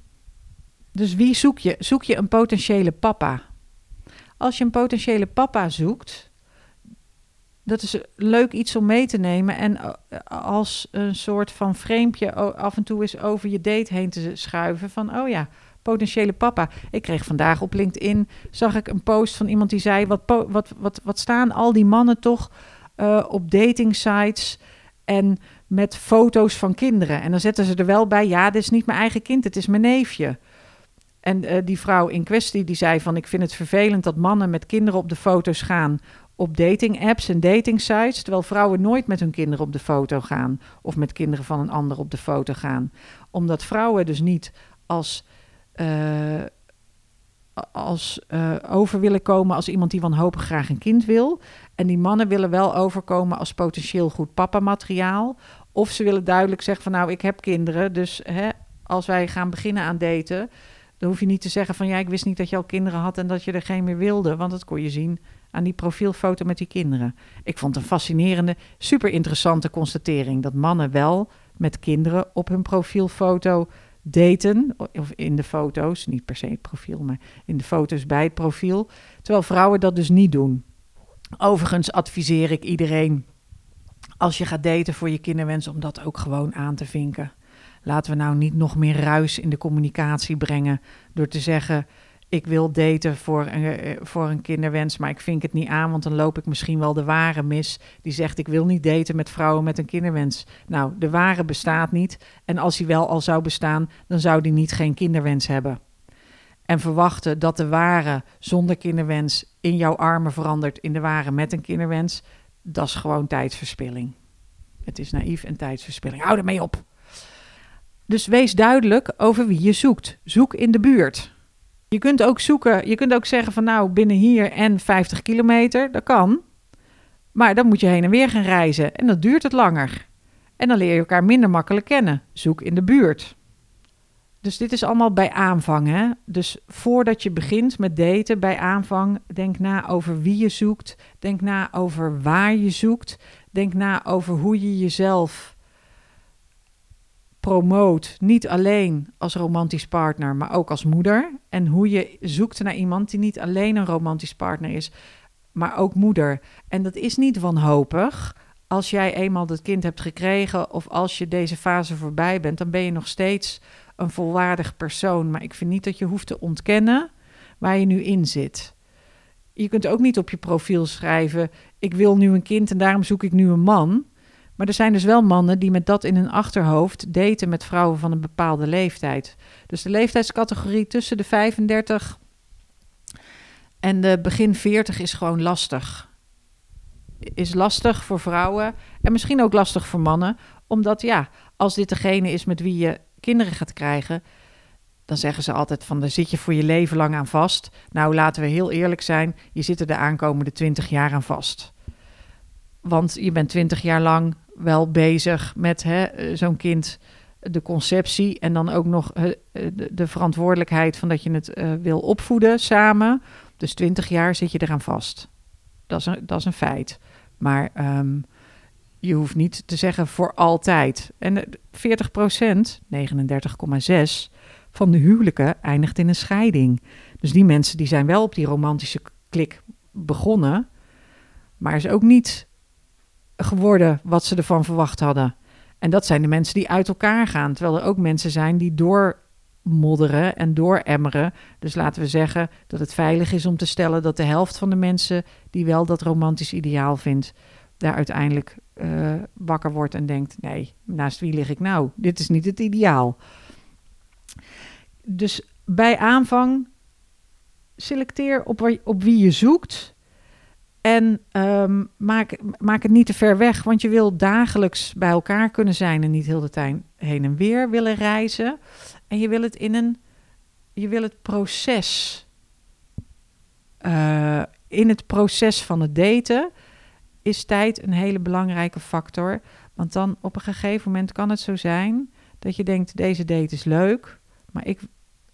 dus wie zoek je? Zoek je een potentiële papa? Als je een potentiële papa zoekt, dat is leuk iets om mee te nemen en eh, als een soort van vreempje af en toe eens over je date heen te schuiven van, oh ja, potentiële papa. Ik kreeg vandaag op LinkedIn, zag ik een post van iemand die zei, wat, wat, wat, wat staan al die mannen toch uh, op dating sites en met foto's van kinderen. En dan zetten ze er wel bij, ja, dit is niet mijn eigen kind, het is mijn neefje. En uh, die vrouw in kwestie die zei van ik vind het vervelend dat mannen met kinderen op de foto's gaan op dating apps en dating sites, terwijl vrouwen nooit met hun kinderen op de foto gaan of met kinderen van een ander op de foto gaan. Omdat vrouwen dus niet als, uh, als uh, over willen komen als iemand die wanhopig graag een kind wil. En die mannen willen wel overkomen als potentieel goed papa materiaal. Of ze willen duidelijk zeggen van nou ik heb kinderen, dus hè, als wij gaan beginnen aan daten dan hoef je niet te zeggen van ja, ik wist niet dat je al kinderen had en dat je er geen meer wilde. Want dat kon je zien aan die profielfoto met die kinderen. Ik vond een fascinerende, super interessante constatering. Dat mannen wel met kinderen op hun profielfoto daten. Of in de foto's, niet per se het profiel, maar in de foto's bij het profiel. Terwijl vrouwen dat dus niet doen. Overigens adviseer ik iedereen, als je gaat daten voor je kinderwens, om dat ook gewoon aan te vinken. Laten we nou niet nog meer ruis in de communicatie brengen door te zeggen: ik wil daten voor een, eh, voor een kinderwens, maar ik vink het niet aan, want dan loop ik misschien wel de ware mis. Die zegt: ik wil niet daten met vrouwen met een kinderwens. Nou, de ware bestaat niet. En als hij wel al zou bestaan, dan zou die niet geen kinderwens hebben. En verwachten dat de ware zonder kinderwens in jouw armen verandert in de ware met een kinderwens, dat is gewoon tijdsverspilling. Het is naïef en tijdsverspilling. Hou ermee op. Dus wees duidelijk over wie je zoekt. Zoek in de buurt. Je kunt ook zoeken, je kunt ook zeggen van nou binnen hier en 50 kilometer, dat kan. Maar dan moet je heen en weer gaan reizen en dat duurt het langer. En dan leer je elkaar minder makkelijk kennen. Zoek in de buurt. Dus dit is allemaal bij aanvang. Hè? Dus voordat je begint met daten, bij aanvang, denk na over wie je zoekt. Denk na over waar je zoekt. Denk na over hoe je jezelf promoot, niet alleen als romantisch partner, maar ook als moeder. En hoe je zoekt naar iemand die niet alleen een romantisch partner is, maar ook moeder. En dat is niet wanhopig. Als jij eenmaal dat kind hebt gekregen of als je deze fase voorbij bent, dan ben je nog steeds een volwaardig persoon. Maar ik vind niet dat je hoeft te ontkennen waar je nu in zit. Je kunt ook niet op je profiel schrijven: Ik wil nu een kind en daarom zoek ik nu een man. Maar er zijn dus wel mannen die met dat in hun achterhoofd daten met vrouwen van een bepaalde leeftijd. Dus de leeftijdscategorie tussen de 35 En de begin 40 is gewoon lastig. Is lastig voor vrouwen en misschien ook lastig voor mannen. Omdat ja, als dit degene is met wie je kinderen gaat krijgen, dan zeggen ze altijd van, daar zit je voor je leven lang aan vast. Nou, laten we heel eerlijk zijn, je zit er de aankomende 20 jaar aan vast. Want je bent 20 jaar lang wel bezig met zo'n kind, de conceptie en dan ook nog de, verantwoordelijkheid van dat je het wil opvoeden samen. Dus 20 jaar zit je eraan vast. Dat is een, dat is een feit. Maar um, je hoeft niet te zeggen voor altijd. En 40 procent, 39,6 van de huwelijken eindigt in een scheiding. Dus die mensen die zijn wel op die romantische klik begonnen, maar is ook niet geworden wat ze ervan verwacht hadden. En dat zijn de mensen die uit elkaar gaan, terwijl er ook mensen zijn die doormodderen en dooremmeren. Dus laten we zeggen dat het veilig is om te stellen dat de helft van de mensen die wel dat romantisch ideaal vindt, daar uiteindelijk uh, wakker wordt en denkt: nee, naast wie lig ik nou? Dit is niet het ideaal. Dus bij aanvang selecteer op, op wie je zoekt. En um, maak, maak het niet te ver weg, want je wil dagelijks bij elkaar kunnen zijn en niet heel de tijd heen en weer willen reizen. En je wil het in een, je wil het proces, uh, in het proces van het daten is tijd een hele belangrijke factor. Want dan op een gegeven moment kan het zo zijn dat je denkt: deze date is leuk, maar ik,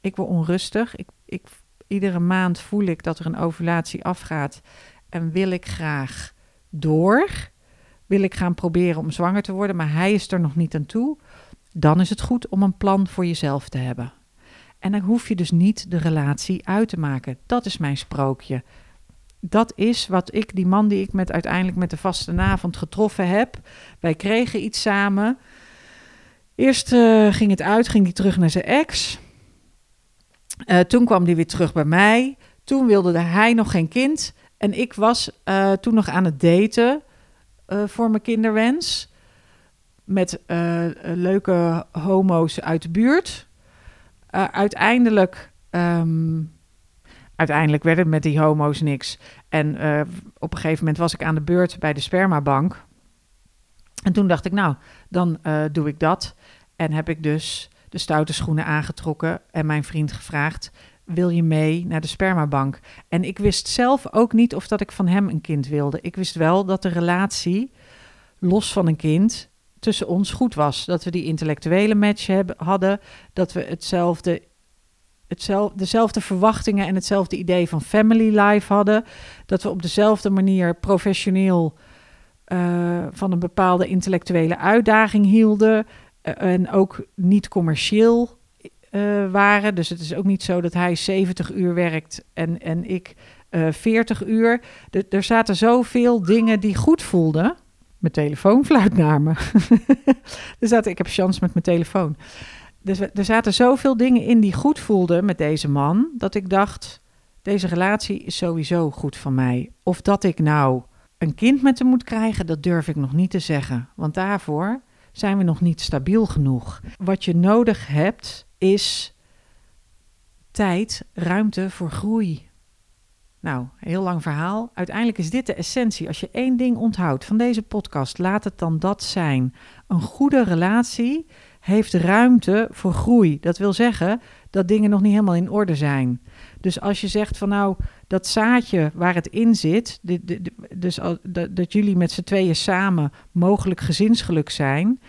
ik word onrustig. Ik, ik, iedere maand voel ik dat er een ovulatie afgaat en wil ik graag door. Wil ik gaan proberen om zwanger te worden, maar hij is er nog niet aan toe. Dan is het goed om een plan voor jezelf te hebben. En dan hoef je dus niet de relatie uit te maken. Dat is mijn sprookje dat is wat ik, die man die ik met uiteindelijk met de vaste avond getroffen heb. Wij kregen iets samen. Eerst uh, ging het uit, ging hij terug naar zijn ex. Uh, toen kwam hij weer terug bij mij. Toen wilde hij nog geen kind. En ik was uh, toen nog aan het daten voor mijn kinderwens. Met leuke homo's uit de buurt. uiteindelijk um, uiteindelijk werd het met die homo's niks. En op een gegeven moment was ik aan de beurt bij de spermabank. En toen dacht ik, nou, dan doe ik dat. En heb ik dus de stoute schoenen aangetrokken en mijn vriend gevraagd: wil je mee naar de spermabank? En ik wist zelf ook niet of dat ik van hem een kind wilde. Ik wist wel dat de relatie, los van een kind, tussen ons goed was. Dat we die intellectuele match hebben, hadden, dat we hetzelfde hetzelfde, dezelfde verwachtingen en hetzelfde idee van family life hadden. Dat we op dezelfde manier professioneel uh, van een bepaalde intellectuele uitdaging hielden. Uh, en ook niet commercieel uh, waren. Dus het is ook niet zo dat hij 70 uur werkt en, en ik 40 uur. De, er zaten zoveel dingen die goed voelden. Mijn telefoon fluit naar me. er zaten, ik heb chance met mijn telefoon. Dus er zaten zoveel dingen in die goed voelden met deze man, dat ik dacht, deze relatie is sowieso goed van mij. Of dat ik nou een kind met hem moet krijgen, dat durf ik nog niet te zeggen. Want daarvoor zijn we nog niet stabiel genoeg. Wat je nodig hebt, is tijd, ruimte voor groei. Nou, heel lang verhaal. Uiteindelijk is dit de essentie. Als je één ding onthoudt van deze podcast, laat het dan dat zijn. Een goede relatie heeft ruimte voor groei. Dat wil zeggen dat dingen nog niet helemaal in orde zijn. Dus als je zegt van nou, dat zaadje waar het in zit, dus dat, dat jullie met z'n tweeën samen mogelijk gezinsgeluk zijn,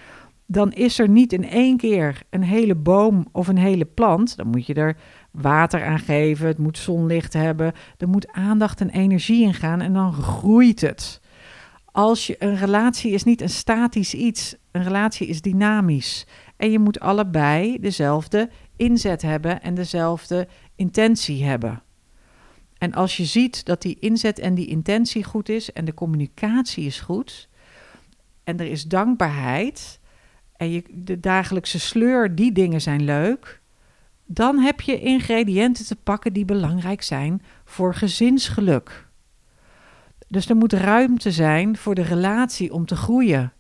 dan is er niet in één keer een hele boom of een hele plant. Dan moet je er water aan geven, het moet zonlicht hebben, er moet aandacht en energie in gaan en dan groeit het. Als je een relatie is niet een statisch iets, een relatie is dynamisch. En je moet allebei dezelfde inzet hebben en dezelfde intentie hebben. En als je ziet dat die inzet en die intentie goed is en de communicatie is goed en er is dankbaarheid en je, de dagelijkse sleur, die dingen zijn leuk, dan heb je ingrediënten te pakken die belangrijk zijn voor gezinsgeluk. Dus er moet ruimte zijn voor de relatie om te groeien.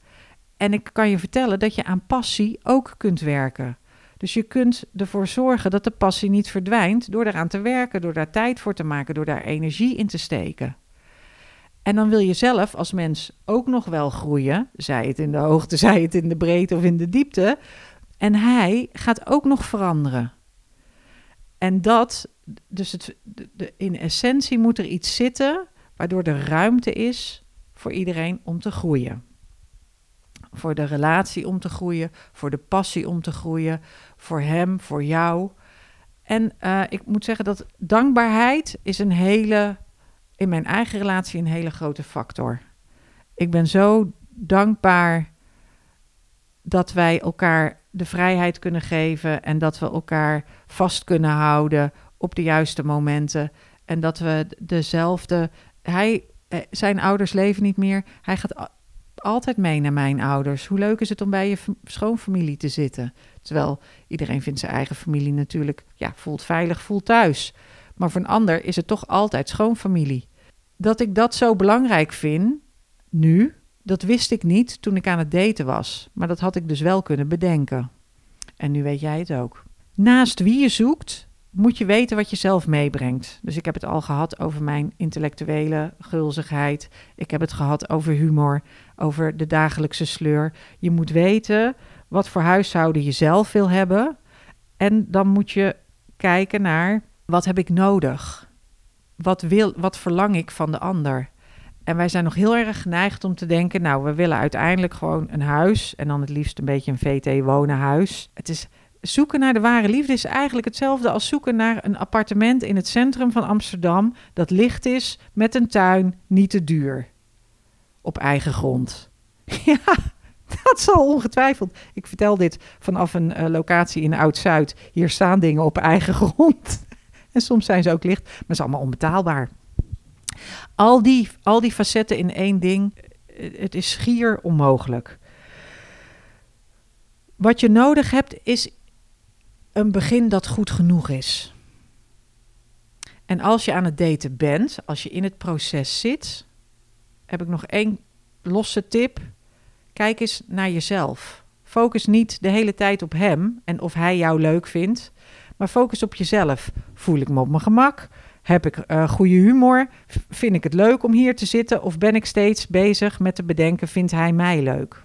En ik kan je vertellen dat je aan passie ook kunt werken. Dus je kunt ervoor zorgen dat de passie niet verdwijnt door eraan te werken, door daar tijd voor te maken, door daar energie in te steken. En dan wil je zelf als mens ook nog wel groeien, zij het in de hoogte, zij het in de breedte of in de diepte. En hij gaat ook nog veranderen. En dat, dus het, de, in essentie moet er iets zitten waardoor er ruimte is voor iedereen om te groeien. Voor de relatie om te groeien, voor de passie om te groeien, voor hem, voor jou. En uh, ik moet zeggen dat dankbaarheid is een hele, in mijn eigen relatie een hele grote factor. Ik ben zo dankbaar dat wij elkaar de vrijheid kunnen geven en dat we elkaar vast kunnen houden op de juiste momenten. En dat we dezelfde. Hij, eh, zijn ouders leven niet meer. Hij gaat altijd mee naar mijn ouders. Hoe leuk is het om bij je schoonfamilie te zitten? Terwijl iedereen vindt zijn eigen familie natuurlijk, ja, voelt veilig, voelt thuis. Maar voor een ander is het toch altijd schoonfamilie. Dat ik dat zo belangrijk vind, nu, dat wist ik niet toen ik aan het daten was. Maar dat had ik dus wel kunnen bedenken. En nu weet jij het ook. Naast wie je zoekt, moet je weten wat je zelf meebrengt. Dus ik heb het al gehad over mijn intellectuele gulzigheid. Ik heb het gehad over humor, over de dagelijkse sleur. Je moet weten wat voor huishouden je zelf wil hebben. En dan moet je kijken naar wat heb ik nodig? Wat, wil, wat verlang ik van de ander? En wij zijn nog heel erg geneigd om te denken, nou, we willen uiteindelijk gewoon een huis en dan het liefst een beetje een VT-wonenhuis. Het is zoeken naar de ware liefde is eigenlijk hetzelfde als zoeken naar een appartement in het centrum van Amsterdam dat licht is met een tuin, niet te duur. Op eigen grond. Ja, dat zal ongetwijfeld. Ik vertel dit vanaf een uh, locatie in Oud-Zuid. Hier staan dingen op eigen grond. En soms zijn ze ook licht, maar het is allemaal onbetaalbaar. Al die, al die facetten in één ding, eh, het is schier onmogelijk. Wat je nodig hebt is een begin dat goed genoeg is. En als je aan het daten bent, als je in het proces zit, heb ik nog één losse tip. Kijk eens naar jezelf. Focus niet de hele tijd op hem en of hij jou leuk vindt, maar focus op jezelf. Voel ik me op mijn gemak? Heb ik uh, goede humor? Vind ik het leuk om hier te zitten? Of ben ik steeds bezig met te bedenken, vindt hij mij leuk?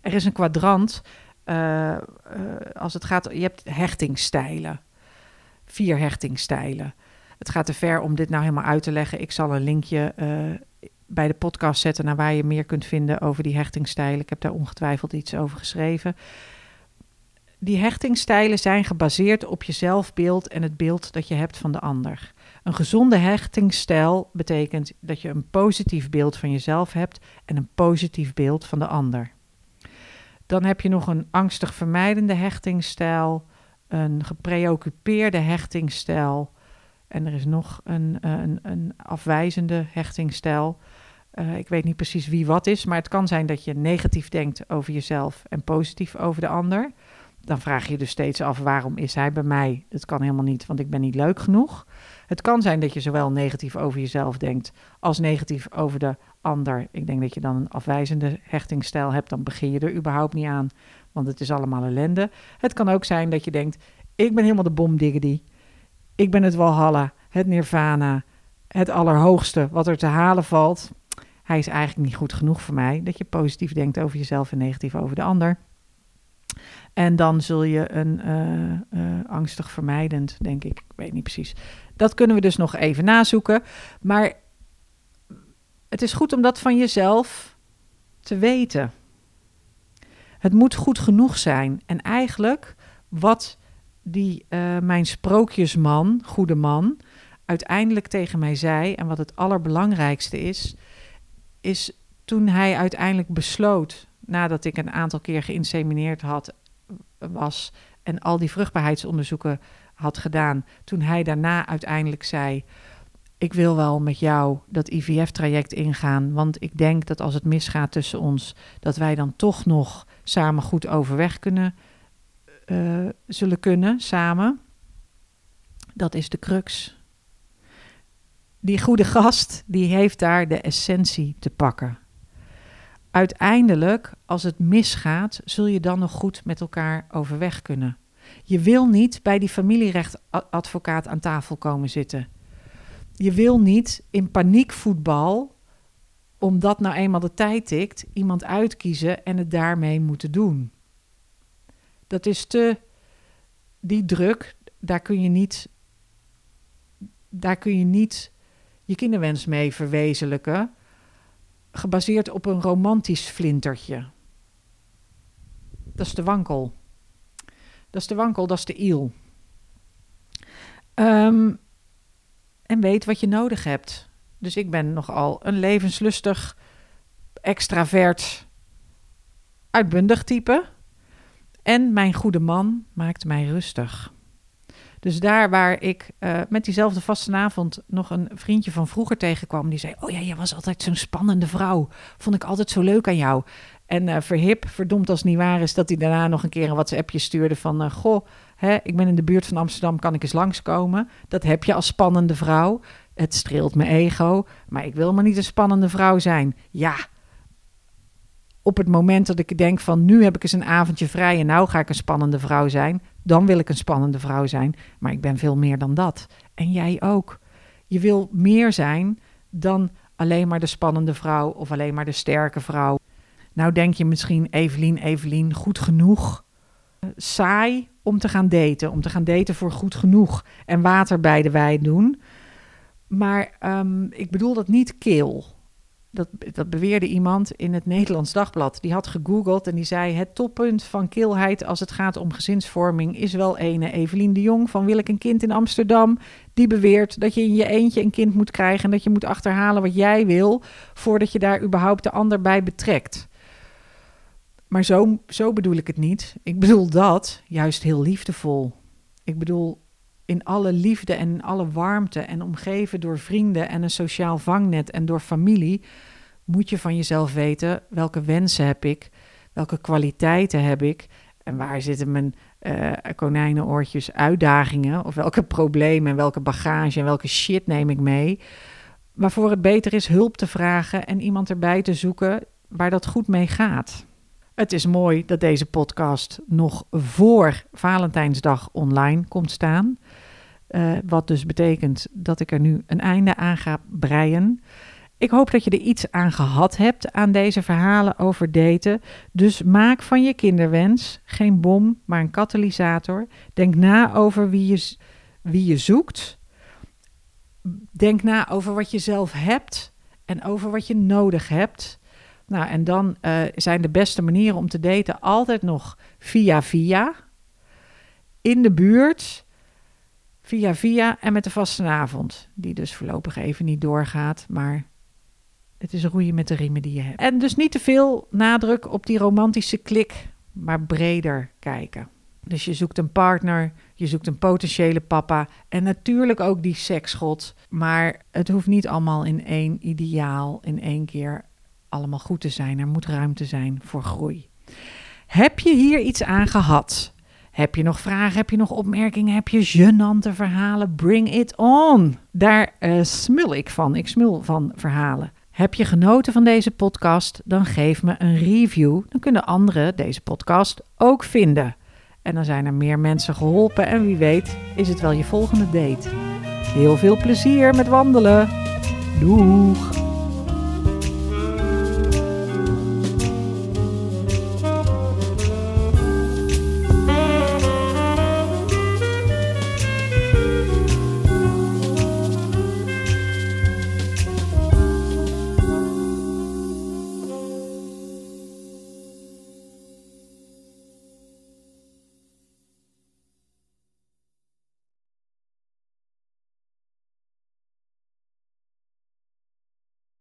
Er is een kwadrant uh, als het gaat, je hebt hechtingstijlen. Vier hechtingstijlen. Het gaat te ver om dit nou helemaal uit te leggen. Ik zal een linkje bij de podcast zetten naar waar je meer kunt vinden over die hechtingstijlen. Ik heb daar ongetwijfeld iets over geschreven. Die hechtingstijlen zijn gebaseerd op je zelfbeeld en het beeld dat je hebt van de ander. Een gezonde hechtingstijl betekent dat je een positief beeld van jezelf hebt en een positief beeld van de ander. Dan heb je nog een angstig vermijdende hechtingstijl, een gepreoccupeerde hechtingstijl en er is nog een, eh, een, een afwijzende hechtingstijl. Uh, ik weet niet precies wie wat is, maar het kan zijn dat je negatief denkt over jezelf en positief over de ander. Dan vraag je dus steeds af waarom is hij bij mij? Dat kan helemaal niet, want ik ben niet leuk genoeg. Het kan zijn dat je zowel negatief over jezelf denkt als negatief over de ander. Ik denk dat je dan een afwijzende hechtingsstijl hebt, dan begin je er überhaupt niet aan, want het is allemaal ellende. Het kan ook zijn dat je denkt, ik ben helemaal de bomdiggity. Ik ben het Walhalla, het Nirvana, het allerhoogste wat er te halen valt. Hij is eigenlijk niet goed genoeg voor mij. Dat je positief denkt over jezelf en negatief over de ander. En dan zul je een uh, uh, angstig vermijdend, denk ik. Ik weet niet precies. Dat kunnen we dus nog even nazoeken. Maar het is goed om dat van jezelf te weten. Het moet goed genoeg zijn. En eigenlijk wat die uh, mijn sprookjesman, goede man, uiteindelijk tegen mij zei en wat het allerbelangrijkste is, is toen hij uiteindelijk besloot, nadat ik een aantal keer geïnsemineerd had, was en al die vruchtbaarheidsonderzoeken had gedaan, toen hij daarna uiteindelijk zei: Ik wil wel met jou dat IVF-traject ingaan, want ik denk dat als het misgaat tussen ons, dat wij dan toch nog samen goed overweg kunnen, uh, zullen kunnen, samen. Dat is de crux. Die goede gast, die heeft daar de essentie te pakken. Uiteindelijk, als het misgaat, zul je dan nog goed met elkaar overweg kunnen. Je wil niet bij die familierechtadvocaat aan tafel komen zitten. Je wil niet in paniekvoetbal, omdat nou eenmaal de tijd tikt, iemand uitkiezen en het daarmee moeten doen. Dat is te. Die druk, daar kun je niet. Daar kun je niet je kinderwens mee verwezenlijken. Gebaseerd op een romantisch flintertje. Dat is de wankel. Dat is de wankel, dat is de iel. Um, en weet wat je nodig hebt. Dus ik ben nogal een levenslustig, extravert, uitbundig type. En mijn goede man maakt mij rustig. Dus daar waar ik uh, met diezelfde vastenavond nog een vriendje van vroeger tegenkwam, die zei: Oh ja, je was altijd zo'n spannende vrouw. Vond ik altijd zo leuk aan jou. En uh, verhip, verdomd als het niet waar is, dat hij daarna nog een keer een WhatsAppje stuurde van... Uh, goh, hè, ik ben in de buurt van Amsterdam, kan ik eens langskomen? Dat heb je als spannende vrouw. Het streelt mijn ego, maar ik wil maar niet een spannende vrouw zijn. Ja, op het moment dat ik denk van nu heb ik eens een avondje vrij en nou ga ik een spannende vrouw zijn, dan wil ik een spannende vrouw zijn. Maar ik ben veel meer dan dat. En jij ook. Je wil meer zijn dan alleen maar de spannende vrouw of alleen maar de sterke vrouw. Nou denk je misschien, Evelien, Evelien, goed genoeg. Saai om te gaan daten, om te gaan daten voor goed genoeg en water bij de wijn doen. Maar um, ik bedoel dat niet keel. Dat, dat beweerde iemand in het Nederlands Dagblad. Die had gegoogeld en die zei: Het toppunt van keelheid als het gaat om gezinsvorming is wel ene Evelien de Jong van Wil ik een kind in Amsterdam. Die beweert dat je in je eentje een kind moet krijgen en dat je moet achterhalen wat jij wil voordat je daar überhaupt de ander bij betrekt. Maar zo, zo bedoel ik het niet. Ik bedoel dat juist heel liefdevol. Ik bedoel in alle liefde en in alle warmte en omgeven door vrienden en een sociaal vangnet en door familie, moet je van jezelf weten welke wensen heb ik, welke kwaliteiten heb ik en waar zitten mijn uh, konijnenoortjes uitdagingen of welke problemen en welke bagage en welke shit neem ik mee. Waarvoor het beter is hulp te vragen en iemand erbij te zoeken waar dat goed mee gaat. Het is mooi dat deze podcast nog voor Valentijnsdag online komt staan. Uh, wat dus betekent dat ik er nu een einde aan ga breien. Ik hoop dat je er iets aan gehad hebt aan deze verhalen over daten. Dus maak van je kinderwens geen bom, maar een katalysator. Denk na over wie je, wie je zoekt. Denk na over wat je zelf hebt en over wat je nodig hebt. Nou, en dan uh, zijn de beste manieren om te daten altijd nog via via. In de buurt, via via en met de vastenavond. Die dus voorlopig even niet doorgaat, maar het is roeien met de riemen die je hebt. En dus niet te veel nadruk op die romantische klik, maar breder kijken. Dus je zoekt een partner, je zoekt een potentiële papa en natuurlijk ook die seksgod. Maar het hoeft niet allemaal in één ideaal, in één keer allemaal goed te zijn. Er moet ruimte zijn voor groei. Heb je hier iets aan gehad? Heb je nog vragen? Heb je nog opmerkingen? Heb je gênante verhalen? Bring it on! Daar uh, smul ik van. Ik smul van verhalen. Heb je genoten van deze podcast? Dan geef me een review. Dan kunnen anderen deze podcast ook vinden. En dan zijn er meer mensen geholpen. En wie weet, is het wel je volgende date. Heel veel plezier met wandelen. Doeg!